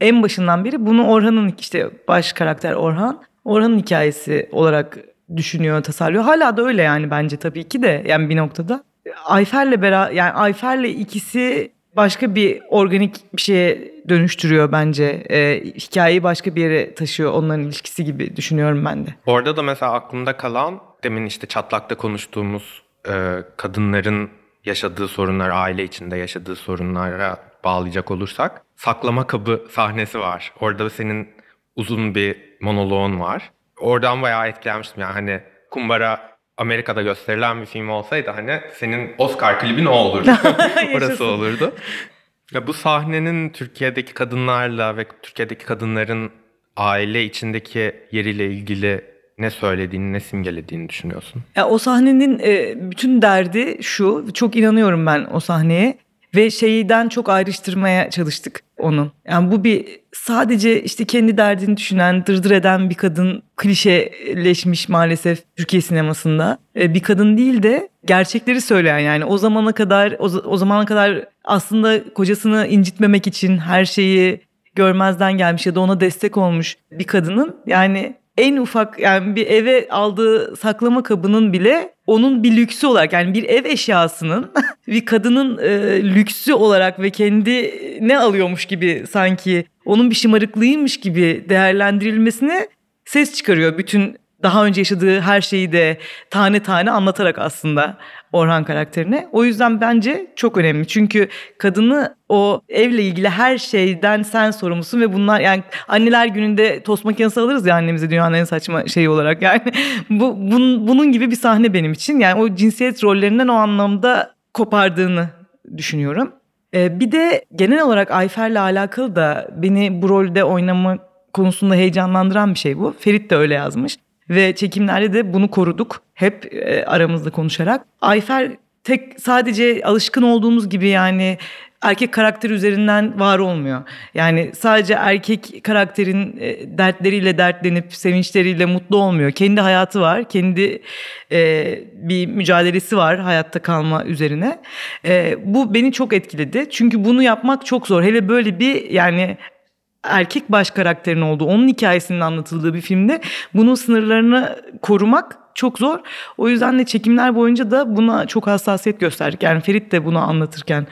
en başından beri bunu Orhan'ın işte baş karakter Orhan. Orhan'ın hikayesi olarak düşünüyor, tasarlıyor. Hala da öyle yani bence tabii ki de yani bir noktada. Ayfer'le beraber yani Ayfer'le ikisi başka bir organik bir şeye dönüştürüyor bence. E, hikayeyi başka bir yere taşıyor onların ilişkisi gibi düşünüyorum ben de. Orada da mesela aklımda kalan demin işte çatlakta konuştuğumuz e, kadınların yaşadığı sorunlar, aile içinde yaşadığı sorunlara bağlayacak olursak saklama kabı sahnesi var. Orada senin uzun bir monoloğun var. Oradan bayağı etkilenmiştim yani hani Kumbara Amerika'da gösterilen bir film olsaydı hani senin Oscar klibin o olurdu. Orası olurdu. Ya bu sahnenin Türkiye'deki kadınlarla ve Türkiye'deki kadınların aile içindeki yeriyle ilgili ne söylediğini, ne simgelediğini düşünüyorsun? Ya o sahnenin e, bütün derdi şu. Çok inanıyorum ben o sahneye ve şeyden çok ayrıştırmaya çalıştık onun. Yani bu bir sadece işte kendi derdini düşünen, dırdır eden bir kadın klişeleşmiş maalesef Türkiye sinemasında. E, bir kadın değil de gerçekleri söyleyen yani o zamana kadar o, o zamana kadar aslında kocasını incitmemek için her şeyi görmezden gelmiş ya da ona destek olmuş bir kadının yani en ufak yani bir eve aldığı saklama kabının bile onun bir lüksü olarak yani bir ev eşyasının bir kadının e, lüksü olarak ve kendi ne alıyormuş gibi sanki onun bir şımarıklığıymış gibi değerlendirilmesine ses çıkarıyor. Bütün daha önce yaşadığı her şeyi de tane tane anlatarak aslında Orhan karakterine. O yüzden bence çok önemli. Çünkü kadını o evle ilgili her şeyden sen sorumlusun ve bunlar yani anneler gününde tost makinesi alırız ya annemize dünyanın en saçma şeyi olarak. Yani bu bun, bunun gibi bir sahne benim için. Yani o cinsiyet rollerinden o anlamda kopardığını düşünüyorum. Ee, bir de genel olarak Ayfer'le alakalı da beni bu rolde oynama konusunda heyecanlandıran bir şey bu. Ferit de öyle yazmış ve çekimlerde de bunu koruduk hep e, aramızda konuşarak. Ayfer tek sadece alışkın olduğumuz gibi yani erkek karakteri üzerinden var olmuyor. Yani sadece erkek karakterin e, dertleriyle dertlenip sevinçleriyle mutlu olmuyor. Kendi hayatı var, kendi e, bir mücadelesi var hayatta kalma üzerine. E, bu beni çok etkiledi. Çünkü bunu yapmak çok zor. Hele böyle bir yani erkek baş karakterin olduğu, onun hikayesinin anlatıldığı bir filmde bunun sınırlarını korumak çok zor. O yüzden de çekimler boyunca da buna çok hassasiyet gösterdik. Yani Ferit de bunu anlatırken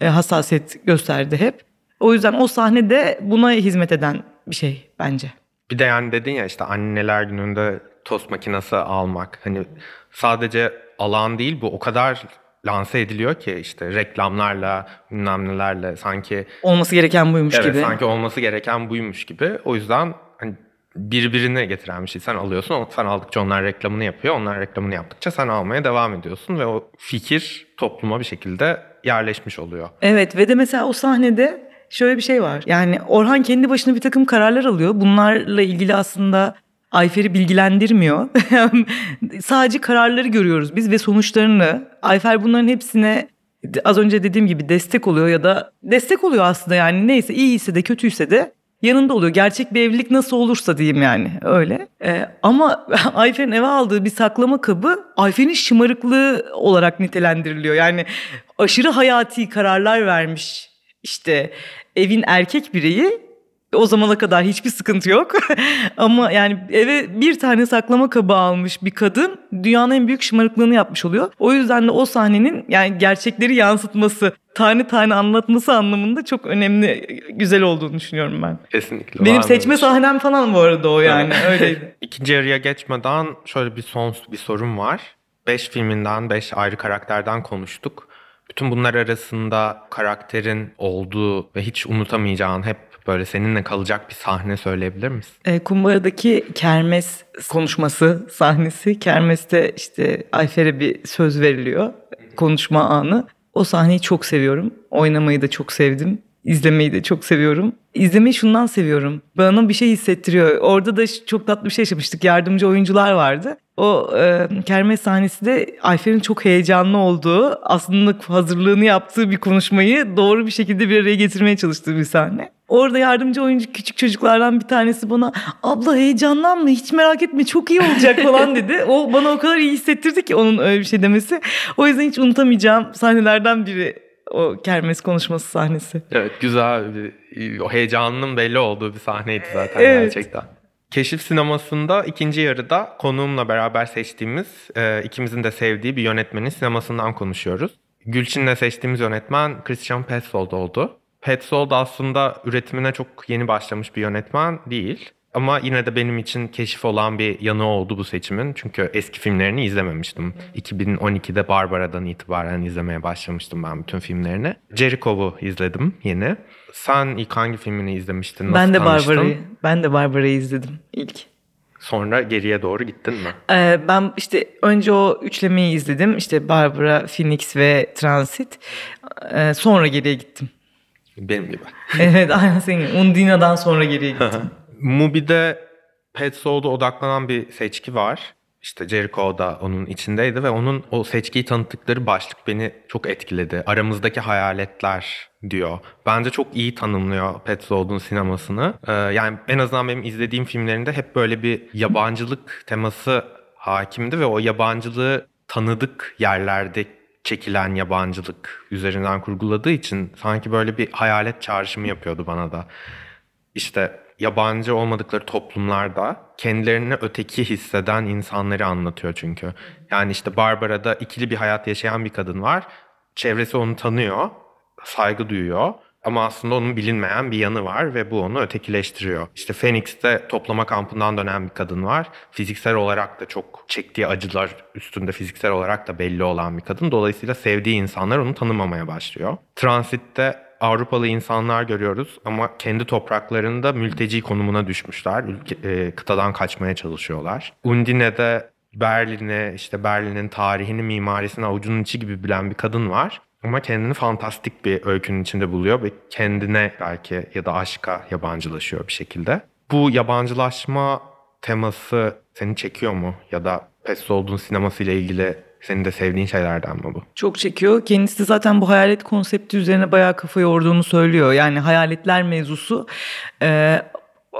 e, hassasiyet gösterdi hep. O yüzden o sahnede buna hizmet eden bir şey bence. Bir de yani dedin ya işte anneler gününde tost makinesi almak. Hani sadece alan değil bu o kadar lanse ediliyor ki işte reklamlarla bilmem nelerle sanki olması gereken buymuş evet, gibi. sanki olması gereken buymuş gibi. O yüzden hani birbirine getiren bir şey. Sen alıyorsun, sen aldıkça onlar reklamını yapıyor. Onlar reklamını yaptıkça sen almaya devam ediyorsun ve o fikir topluma bir şekilde yerleşmiş oluyor. Evet ve de mesela o sahnede şöyle bir şey var. Yani Orhan kendi başına bir takım kararlar alıyor. Bunlarla ilgili aslında Ayfer'i bilgilendirmiyor. Sadece kararları görüyoruz biz ve sonuçlarını. Ayfer bunların hepsine az önce dediğim gibi destek oluyor ya da destek oluyor aslında yani neyse iyiyse de kötüyse de yanında oluyor. Gerçek bir evlilik nasıl olursa diyeyim yani öyle. Ee, ama Ayfer'in eve aldığı bir saklama kabı Ayfer'in şımarıklığı olarak nitelendiriliyor. Yani aşırı hayati kararlar vermiş işte evin erkek bireyi o zamana kadar hiçbir sıkıntı yok. Ama yani eve bir tane saklama kabı almış bir kadın dünyanın en büyük şımarıklığını yapmış oluyor. O yüzden de o sahnenin yani gerçekleri yansıtması, tane tane anlatması anlamında çok önemli, güzel olduğunu düşünüyorum ben. Kesinlikle. Benim seçme böyle. sahnem falan bu arada o yani öyleydi. İkinci yarıya geçmeden şöyle bir son bir sorum var. Beş filminden, beş ayrı karakterden konuştuk. Bütün bunlar arasında karakterin olduğu ve hiç unutamayacağın hep böyle seninle kalacak bir sahne söyleyebilir misin? E, Kumbara'daki kermes konuşması sahnesi. Kermeste işte Ayfer'e bir söz veriliyor. Konuşma anı. O sahneyi çok seviyorum. Oynamayı da çok sevdim. İzlemeyi de çok seviyorum. İzlemeyi şundan seviyorum. Bana bir şey hissettiriyor. Orada da çok tatlı bir şey yaşamıştık. Yardımcı oyuncular vardı. O e, kermes sahnesi de Ayfer'in çok heyecanlı olduğu, aslında hazırlığını yaptığı bir konuşmayı doğru bir şekilde bir araya getirmeye çalıştığı bir sahne. Orada yardımcı oyuncu küçük çocuklardan bir tanesi bana abla heyecanlanma hiç merak etme çok iyi olacak falan dedi. O bana o kadar iyi hissettirdi ki onun öyle bir şey demesi. O yüzden hiç unutamayacağım sahnelerden biri o kermes konuşması sahnesi. Evet güzel bir, o heyecanının belli olduğu bir sahneydi zaten Evet. gerçekten. Keşif sinemasında ikinci yarıda konuğumla beraber seçtiğimiz, e, ikimizin de sevdiği bir yönetmenin sinemasından konuşuyoruz. Gülçin'le seçtiğimiz yönetmen Christian Petzold oldu. Petzold aslında üretimine çok yeni başlamış bir yönetmen değil. Ama yine de benim için keşif olan bir yanı oldu bu seçimin. Çünkü eski filmlerini izlememiştim. 2012'de Barbara'dan itibaren izlemeye başlamıştım ben bütün filmlerini. Jericho'u izledim yeni. Sen ilk hangi filmini izlemiştin? Nasıl ben de tanıştın? Barbara'yı ben de Barbara'yı izledim ilk. Sonra geriye doğru gittin mi? Ee, ben işte önce o üçlemeyi izledim. İşte Barbara, Phoenix ve Transit. Ee, sonra geriye gittim. Benim gibi. evet aynen senin. Undina'dan sonra geriye gittim. Mubi'de Petzold'a odaklanan bir seçki var. İşte Jericho da onun içindeydi ve onun o seçkiyi tanıttıkları başlık beni çok etkiledi. Aramızdaki hayaletler diyor. Bence çok iyi tanımlıyor Petzold'un sinemasını. Ee, yani en azından benim izlediğim filmlerinde hep böyle bir yabancılık teması hakimdi ve o yabancılığı tanıdık yerlerde çekilen yabancılık üzerinden kurguladığı için sanki böyle bir hayalet çağrışımı yapıyordu bana da. İşte yabancı olmadıkları toplumlarda kendilerini öteki hisseden insanları anlatıyor çünkü. Yani işte Barbara'da ikili bir hayat yaşayan bir kadın var. Çevresi onu tanıyor, saygı duyuyor. Ama aslında onun bilinmeyen bir yanı var ve bu onu ötekileştiriyor. İşte Phoenix'te toplama kampından dönen bir kadın var. Fiziksel olarak da çok çektiği acılar üstünde fiziksel olarak da belli olan bir kadın. Dolayısıyla sevdiği insanlar onu tanımamaya başlıyor. Transit'te Avrupalı insanlar görüyoruz ama kendi topraklarında mülteci konumuna düşmüşler. Ülke, e, kıtadan kaçmaya çalışıyorlar. Undine'de Berlin'e, işte Berlin'in tarihini, mimarisini avucunun içi gibi bilen bir kadın var. Ama kendini fantastik bir öykünün içinde buluyor ve kendine belki ya da aşka yabancılaşıyor bir şekilde. Bu yabancılaşma teması seni çekiyor mu? Ya da Petzold'un sineması ile ilgili senin de sevdiğin şeylerden mi bu? Çok çekiyor. Kendisi de zaten bu hayalet konsepti üzerine bayağı kafa yorduğunu söylüyor. Yani hayaletler mevzusu e,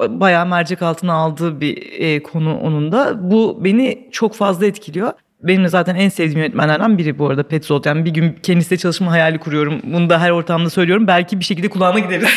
bayağı mercek altına aldığı bir e, konu onun da. Bu beni çok fazla etkiliyor. Benim de zaten en sevdiğim yönetmenlerden biri bu arada Petzold. Yani bir gün kendisiyle çalışma hayali kuruyorum. Bunu da her ortamda söylüyorum. Belki bir şekilde kulağına gideriz.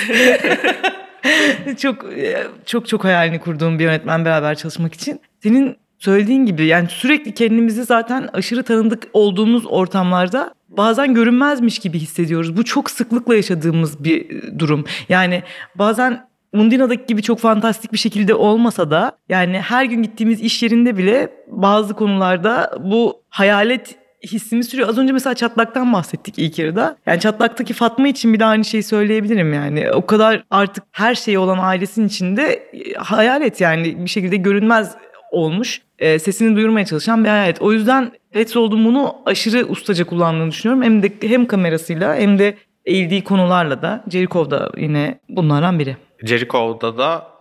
çok e, çok çok hayalini kurduğum bir yönetmen beraber çalışmak için. Senin söylediğin gibi yani sürekli kendimizi zaten aşırı tanıdık olduğumuz ortamlarda bazen görünmezmiş gibi hissediyoruz. Bu çok sıklıkla yaşadığımız bir durum. Yani bazen Undina'daki gibi çok fantastik bir şekilde olmasa da yani her gün gittiğimiz iş yerinde bile bazı konularda bu hayalet hissimi sürüyor. Az önce mesela çatlaktan bahsettik ilk yarıda. Yani çatlaktaki Fatma için bile aynı şeyi söyleyebilirim yani. O kadar artık her şeyi olan ailesinin içinde e, hayalet yani bir şekilde görünmez olmuş. E, sesini duyurmaya çalışan bir hayalet. O yüzden Petzold'un bunu aşırı ustaca kullandığını düşünüyorum. Hem de hem kamerasıyla hem de eğildiği konularla da Jericho da yine bunlardan biri. Jericho'da da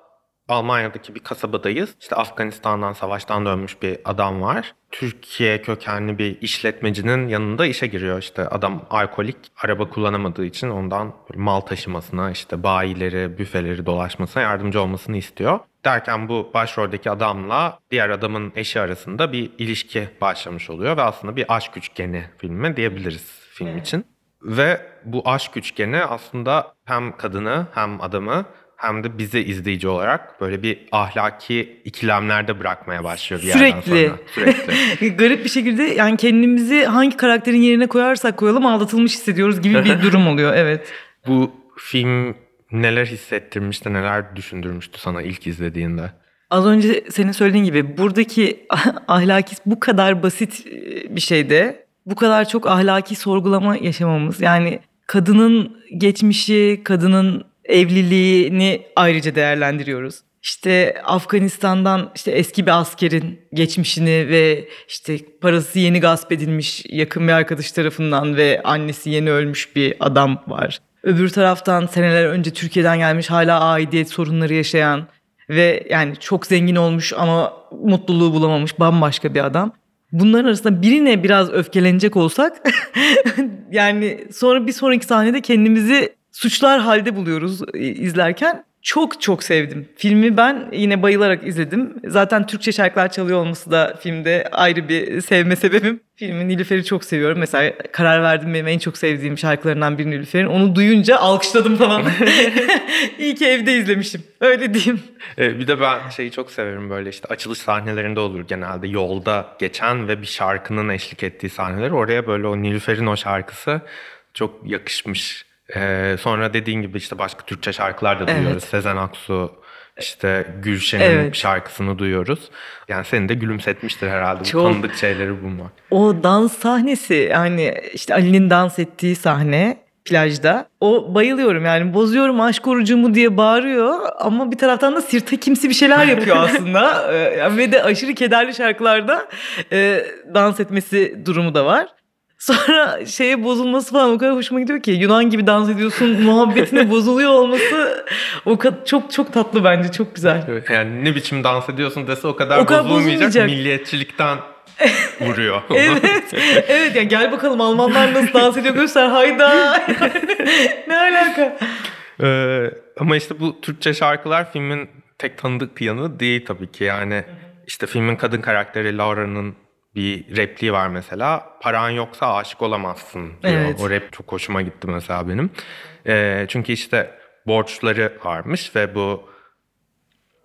Almanya'daki bir kasabadayız. İşte Afganistan'dan savaştan dönmüş bir adam var. Türkiye kökenli bir işletmecinin yanında işe giriyor. İşte adam alkolik, araba kullanamadığı için ondan mal taşımasına, işte bayileri, büfeleri dolaşmasına yardımcı olmasını istiyor. Derken bu başroldeki adamla diğer adamın eşi arasında bir ilişki başlamış oluyor ve aslında bir aşk üçgeni filmi diyebiliriz film için. Ve bu aşk üçgeni aslında hem kadını hem adamı hem de bizi izleyici olarak böyle bir ahlaki ikilemlerde bırakmaya başlıyor bir yerden Sürekli. sonra. Sürekli. Garip bir şekilde yani kendimizi hangi karakterin yerine koyarsak koyalım aldatılmış hissediyoruz gibi bir durum oluyor. Evet. Bu film neler hissettirmişti, neler düşündürmüştü sana ilk izlediğinde? Az önce senin söylediğin gibi buradaki ahlaki bu kadar basit bir şeyde bu kadar çok ahlaki sorgulama yaşamamız yani kadının geçmişi, kadının evliliğini ayrıca değerlendiriyoruz. İşte Afganistan'dan işte eski bir askerin geçmişini ve işte parası yeni gasp edilmiş yakın bir arkadaş tarafından ve annesi yeni ölmüş bir adam var. Öbür taraftan seneler önce Türkiye'den gelmiş hala aidiyet sorunları yaşayan ve yani çok zengin olmuş ama mutluluğu bulamamış bambaşka bir adam. Bunların arasında birine biraz öfkelenecek olsak yani sonra bir sonraki sahnede kendimizi suçlar halde buluyoruz izlerken. Çok çok sevdim. Filmi ben yine bayılarak izledim. Zaten Türkçe şarkılar çalıyor olması da filmde ayrı bir sevme sebebim. Filmin Nilüfer'i çok seviyorum. Mesela karar verdim benim en çok sevdiğim şarkılarından biri Nilüfer'in. Onu duyunca alkışladım falan. İyi ki evde izlemişim. Öyle diyeyim. Ee, bir de ben şeyi çok severim böyle işte açılış sahnelerinde olur genelde yolda geçen ve bir şarkının eşlik ettiği sahneler. Oraya böyle o Nilüfer'in o şarkısı çok yakışmış. Ee, sonra dediğin gibi işte başka Türkçe şarkılar da duyuyoruz. Evet. Sezen Aksu, işte Gülşen'in Evet. şarkısını duyuyoruz. Yani seni de gülümsetmiştir herhalde. Bu Çok. tanıdık şeyleri bulmak. O dans sahnesi yani işte Ali'nin dans ettiği sahne plajda. O bayılıyorum yani bozuyorum aşk orucumu diye bağırıyor ama bir taraftan da sirte kimsi bir şeyler yapıyor aslında. Ee, Ve de aşırı kederli şarkılarda e, dans etmesi durumu da var. Sonra şeye bozulması falan o kadar hoşuma gidiyor ki Yunan gibi dans ediyorsun muhabbetine bozuluyor olması o kadar çok çok tatlı bence çok güzel. Evet, Yani ne biçim dans ediyorsun dese o kadar, O kadar bozulmayacak. bozulmayacak. Milliyetçilikten vuruyor. Evet. evet yani gel bakalım Almanlar nasıl dans ediyor göster hayda. ne alaka? Ee, ama işte bu Türkçe şarkılar filmin tek tanıdık yanı değil tabii ki. Yani işte filmin kadın karakteri Laura'nın bir repliği var mesela. Paran yoksa aşık olamazsın diyor. Evet. O rap çok hoşuma gitti mesela benim. Ee, çünkü işte borçları varmış ve bu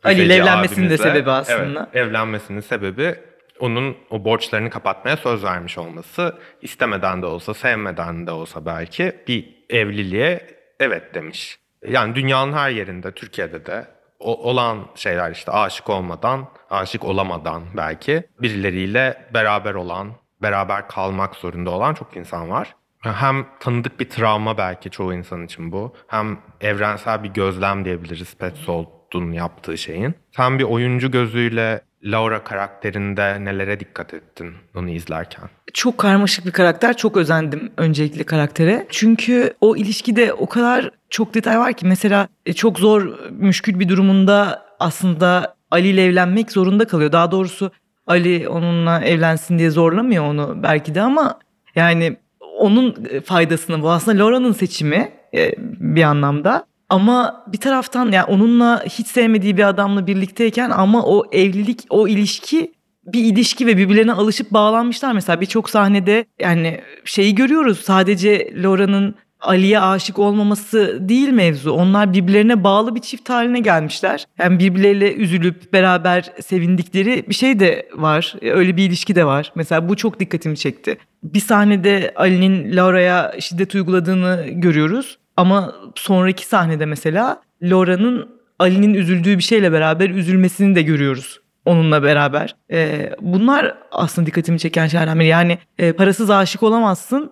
Ali ile Büfeci evlenmesinin de sebebi aslında. Evet, evlenmesinin sebebi onun o borçlarını kapatmaya söz vermiş olması. istemeden de olsa, sevmeden de olsa belki bir evliliğe evet demiş. Yani dünyanın her yerinde, Türkiye'de de olan şeyler işte aşık olmadan, aşık olamadan belki birileriyle beraber olan, beraber kalmak zorunda olan çok insan var. Hem tanıdık bir travma belki çoğu insan için bu. Hem evrensel bir gözlem diyebiliriz Petzold'un yaptığı şeyin. Sen bir oyuncu gözüyle Laura karakterinde nelere dikkat ettin onu izlerken? Çok karmaşık bir karakter. Çok özendim öncelikle karaktere. Çünkü o ilişkide o kadar çok detay var ki mesela e, çok zor müşkül bir durumunda aslında Ali ile evlenmek zorunda kalıyor. Daha doğrusu Ali onunla evlensin diye zorlamıyor onu belki de ama yani onun e, faydasını bu aslında Laura'nın seçimi e, bir anlamda. Ama bir taraftan yani onunla hiç sevmediği bir adamla birlikteyken ama o evlilik, o ilişki bir ilişki ve birbirlerine alışıp bağlanmışlar. Mesela birçok sahnede yani şeyi görüyoruz sadece Laura'nın Ali'ye aşık olmaması değil mevzu. Onlar birbirlerine bağlı bir çift haline gelmişler. Yani birbirleriyle üzülüp beraber sevindikleri bir şey de var. Öyle bir ilişki de var. Mesela bu çok dikkatimi çekti. Bir sahnede Ali'nin Laura'ya şiddet uyguladığını görüyoruz. Ama sonraki sahnede mesela Laura'nın Ali'nin üzüldüğü bir şeyle beraber üzülmesini de görüyoruz onunla beraber. Ee, bunlar aslında dikkatimi çeken biri. Yani e, parasız aşık olamazsın.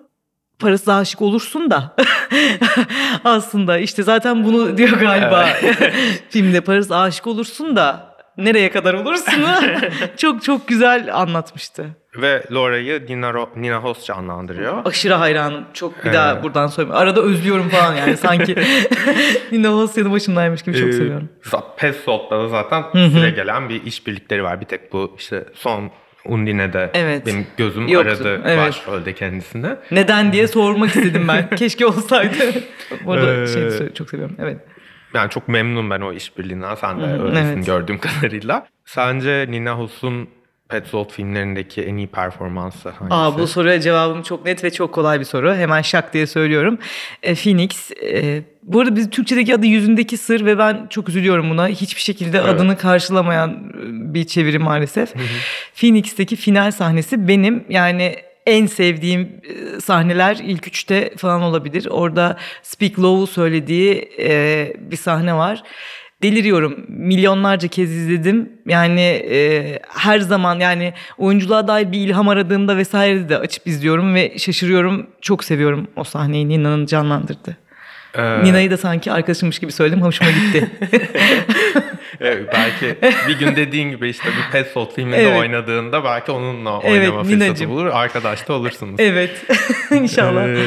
Parasız aşık olursun da aslında işte zaten bunu diyor galiba filmde parasız aşık olursun da nereye kadar olursun çok çok güzel anlatmıştı. Ve Laura'yı Nina, Nina Hoss canlandırıyor. Aşırı hayranım. Çok bir Evet. daha buradan söyleyeyim. Arada özlüyorum falan yani sanki Nina Hoss yanı başındaymış gibi çok Ee, seviyorum. za- Petzold'da da zaten süre gelen bir işbirlikleri var. Bir tek bu işte son Undine'de Evet. benim gözüm Yoktu, aradı evet. başrolde kendisini. Neden diye sormak istedim ben. Keşke olsaydı. Bu arada Ee, şey çok seviyorum. Evet. Yani çok memnun ben o işbirliğinden. Sen de öylesin evet. gördüğüm kadarıyla. Sence Nina Hoss'un Petzold filmlerindeki en iyi performansı hangisi? Aa, bu soruya cevabım çok net ve çok kolay bir soru. Hemen şak diye söylüyorum. E, Phoenix. E, bu arada biz Türkçedeki adı Yüzündeki Sır ve ben çok üzülüyorum buna. Hiçbir şekilde Evet. adını karşılamayan e, bir çeviri maalesef. Phoenix'teki final sahnesi benim yani en sevdiğim e, sahneler ilk üçte falan olabilir. Orada Speak Low'u söylediği e, bir sahne var. Deliriyorum. Milyonlarca kez izledim. Yani e, her zaman yani oyunculuğa dair bir ilham aradığımda vesaire de açıp izliyorum ve şaşırıyorum. Çok seviyorum o sahneyi Nina'nın canlandırdı. Ee, Nina'yı da sanki arkadaşımmış gibi söyledim. Hoşuma gitti. evet, belki bir gün dediğin gibi işte bir Petzold filminde Evet. oynadığında belki onunla Evet, oynama fırsatı Ninacığım. bulur. Arkadaş da olursunuz. evet. İnşallah. Ee,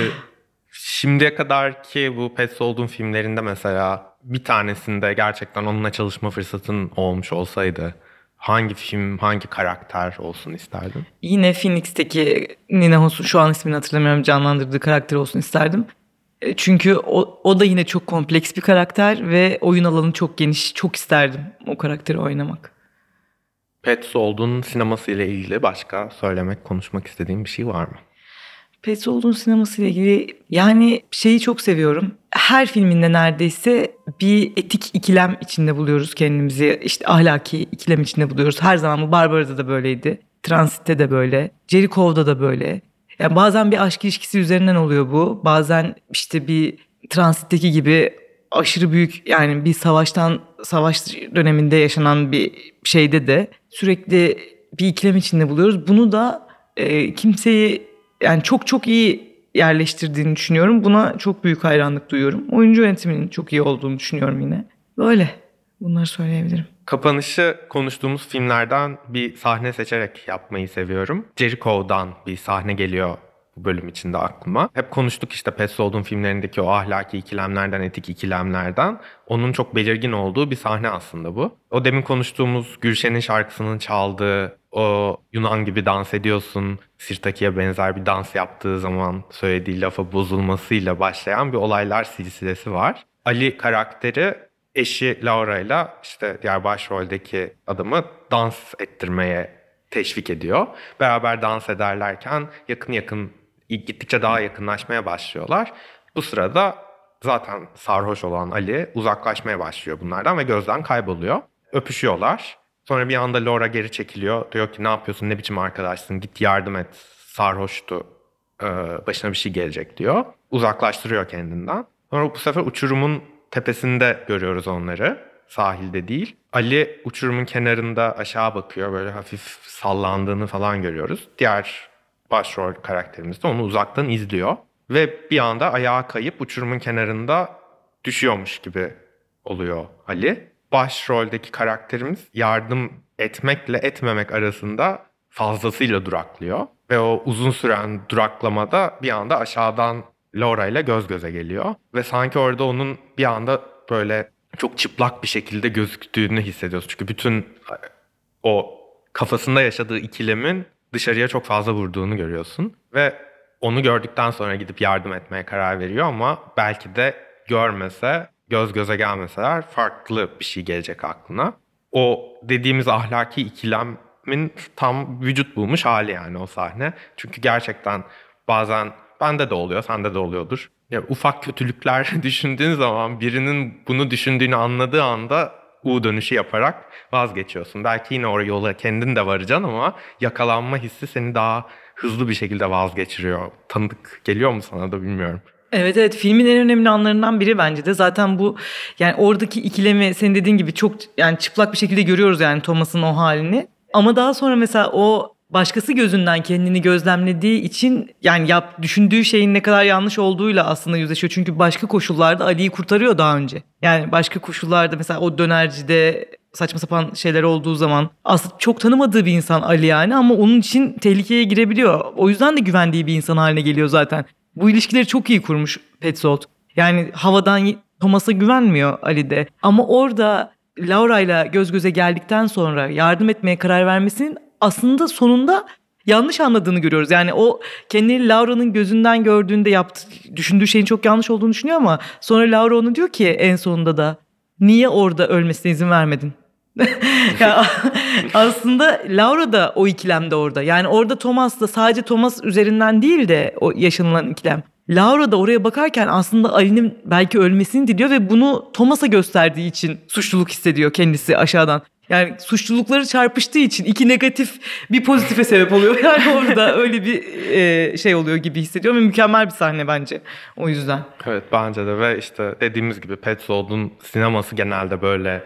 şimdiye kadar ki bu Petzold'un filmlerinde mesela bir tanesinde gerçekten onunla çalışma fırsatın olmuş olsaydı hangi film, hangi karakter olsun isterdin? Yine Phoenix'teki Nina Hoss'un şu an ismini hatırlamıyorum canlandırdığı karakter olsun isterdim. E, Çünkü o, o da yine çok kompleks bir karakter ve oyun alanı çok geniş. Çok isterdim o karakteri oynamak. Petzold'un sineması ile ilgili başka söylemek, konuşmak istediğin bir şey var mı? Petzold'un sineması ile ilgili yani şeyi çok seviyorum. Her filminde neredeyse bir etik ikilem içinde buluyoruz kendimizi. İşte ahlaki ikilem içinde buluyoruz. Her zaman bu Barbara'da da böyleydi. Transit'te de böyle. Jericho'da da böyle. Yani bazen bir aşk ilişkisi üzerinden oluyor bu. Bazen işte bir Transit'teki gibi aşırı büyük yani bir savaştan savaş döneminde yaşanan bir şeyde de sürekli bir ikilem içinde buluyoruz. Bunu da e, kimseyi yani çok çok iyi yerleştirdiğini düşünüyorum. Buna çok büyük hayranlık duyuyorum. Oyuncu yönetiminin çok iyi olduğunu düşünüyorum yine. Böyle. Bunları söyleyebilirim. Kapanışı konuştuğumuz filmlerden bir sahne seçerek yapmayı seviyorum. Jericho'dan bir sahne geliyor bu bölüm içinde aklıma. Hep konuştuk işte Petzold'un filmlerindeki o ahlaki ikilemlerden, etik ikilemlerden. Onun çok belirgin olduğu bir sahne aslında bu. O demin konuştuğumuz Gülşen'in şarkısının çaldığı o Yunan gibi dans ediyorsun, Sirtaki'ye benzer bir dans yaptığı zaman söylediği lafa bozulmasıyla başlayan bir olaylar silsilesi var. Ali karakteri eşi Laura ile işte diğer başroldeki adamı dans ettirmeye teşvik ediyor. Beraber dans ederlerken yakın yakın gittikçe daha yakınlaşmaya başlıyorlar. Bu sırada zaten sarhoş olan Ali uzaklaşmaya başlıyor bunlardan ve gözden kayboluyor. Öpüşüyorlar. Sonra bir anda Laura geri çekiliyor. Diyor ki ne yapıyorsun ne biçim arkadaşsın git yardım et sarhoştu Ee, başına bir şey gelecek diyor. Uzaklaştırıyor kendinden. Sonra bu sefer uçurumun tepesinde görüyoruz onları. Sahilde değil. Ali uçurumun kenarında aşağı bakıyor. Böyle hafif sallandığını falan görüyoruz. Diğer başrol karakterimiz de onu uzaktan izliyor. Ve bir anda ayağa kayıp uçurumun kenarında düşüyormuş gibi oluyor Ali. Başroldeki karakterimiz yardım etmekle etmemek arasında fazlasıyla duraklıyor. Ve o uzun süren duraklamada bir anda aşağıdan Laura ile göz göze geliyor. Ve sanki orada onun bir anda böyle çok çıplak bir şekilde gözüktüğünü hissediyoruz. Çünkü bütün o kafasında yaşadığı ikilemin dışarıya çok fazla vurduğunu görüyorsun. Ve onu gördükten sonra gidip yardım etmeye karar veriyor ama belki de görmese, göz göze gelmeseler farklı bir şey gelecek aklına. O dediğimiz ahlaki ikilemin tam vücut bulmuş hali yani o sahne. Çünkü gerçekten bazen bende de oluyor, sende de oluyordur. Ya ufak kötülükler düşündüğün zaman birinin bunu düşündüğünü anladığı anda U dönüşü yaparak vazgeçiyorsun. Belki yine oraya yola kendin de varacaksın ama yakalanma hissi seni daha hızlı bir şekilde vazgeçiriyor. Tanıdık geliyor mu sana da bilmiyorum. Evet evet filmin en önemli anlarından biri bence de zaten bu yani oradaki ikilemi senin dediğin gibi çok yani çıplak bir şekilde görüyoruz yani Thomas'ın o halini. Ama daha sonra mesela o başkası gözünden kendini gözlemlediği için yani yap düşündüğü şeyin ne kadar yanlış olduğuyla aslında yüzleşiyor. Çünkü başka koşullarda Ali'yi kurtarıyor daha önce. Yani başka koşullarda mesela o dönercide saçma sapan şeyler olduğu zaman aslında çok tanımadığı bir insan Ali yani ama onun için tehlikeye girebiliyor. O yüzden de güvendiği bir insan haline geliyor zaten. Bu ilişkileri çok iyi kurmuş Petzold. Yani havadan Thomas'a güvenmiyor Ali de. Ama orada Laura ile göz göze geldikten sonra yardım etmeye karar vermesinin aslında sonunda yanlış anladığını görüyoruz. Yani o kendini Laura'nın gözünden gördüğünde yaptı, düşündüğü şeyin çok yanlış olduğunu düşünüyor ama sonra Laura onu diyor ki en sonunda da niye orada ölmesine izin vermedin ya, aslında Laura da o ikilemde orada. Yani orada Thomas da sadece Thomas üzerinden değil de o yaşanılan ikilem. Laura da oraya bakarken aslında Ali'nin belki ölmesini diliyor ve bunu Thomas'a gösterdiği için suçluluk hissediyor kendisi aşağıdan. Yani suçlulukları çarpıştığı için iki negatif bir pozitife sebep oluyor. Yani orada öyle bir e, şey oluyor gibi hissediyorum ve mükemmel bir sahne bence o yüzden. Evet bence de ve işte dediğimiz gibi Petzold'un sineması genelde böyle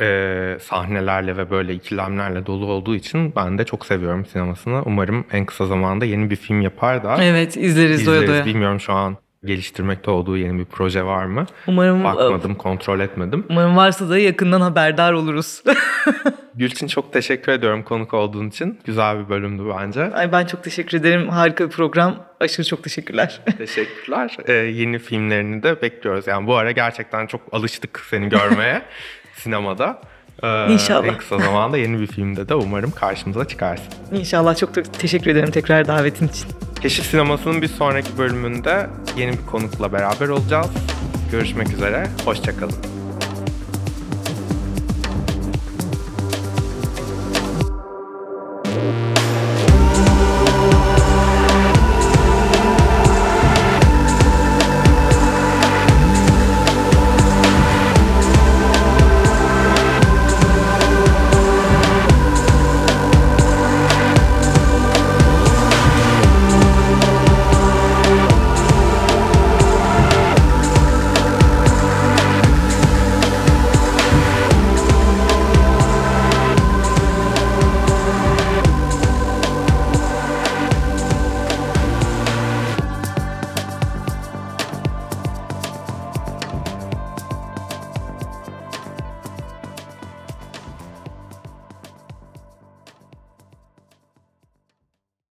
e, sahnelerle ve böyle ikilemlerle dolu olduğu için ben de çok seviyorum sinemasını. Umarım en kısa zamanda yeni bir film yapar da Evet izleriz doya izleriz. doya. Bilmiyorum şu an geliştirmekte olduğu yeni bir proje var mı? Umarım Bakmadım, kontrol etmedim. Umarım varsa da yakından haberdar oluruz. Gülçin çok teşekkür ediyorum konuk olduğun için. Güzel bir bölümdü bence. Ay ben çok teşekkür ederim. Harika bir program. Aşırı çok teşekkürler. Teşekkürler. Ee, yeni filmlerini de bekliyoruz. Yani bu ara gerçekten çok alıştık seni görmeye sinemada. Ee, İnşallah. En kısa zamanda yeni bir filmde de umarım karşımıza çıkarsın. İnşallah çok çok teşekkür ederim tekrar davetin için. Keşif Sineması'nın bir sonraki bölümünde yeni bir konukla beraber olacağız. Görüşmek üzere. Hoşçakalın.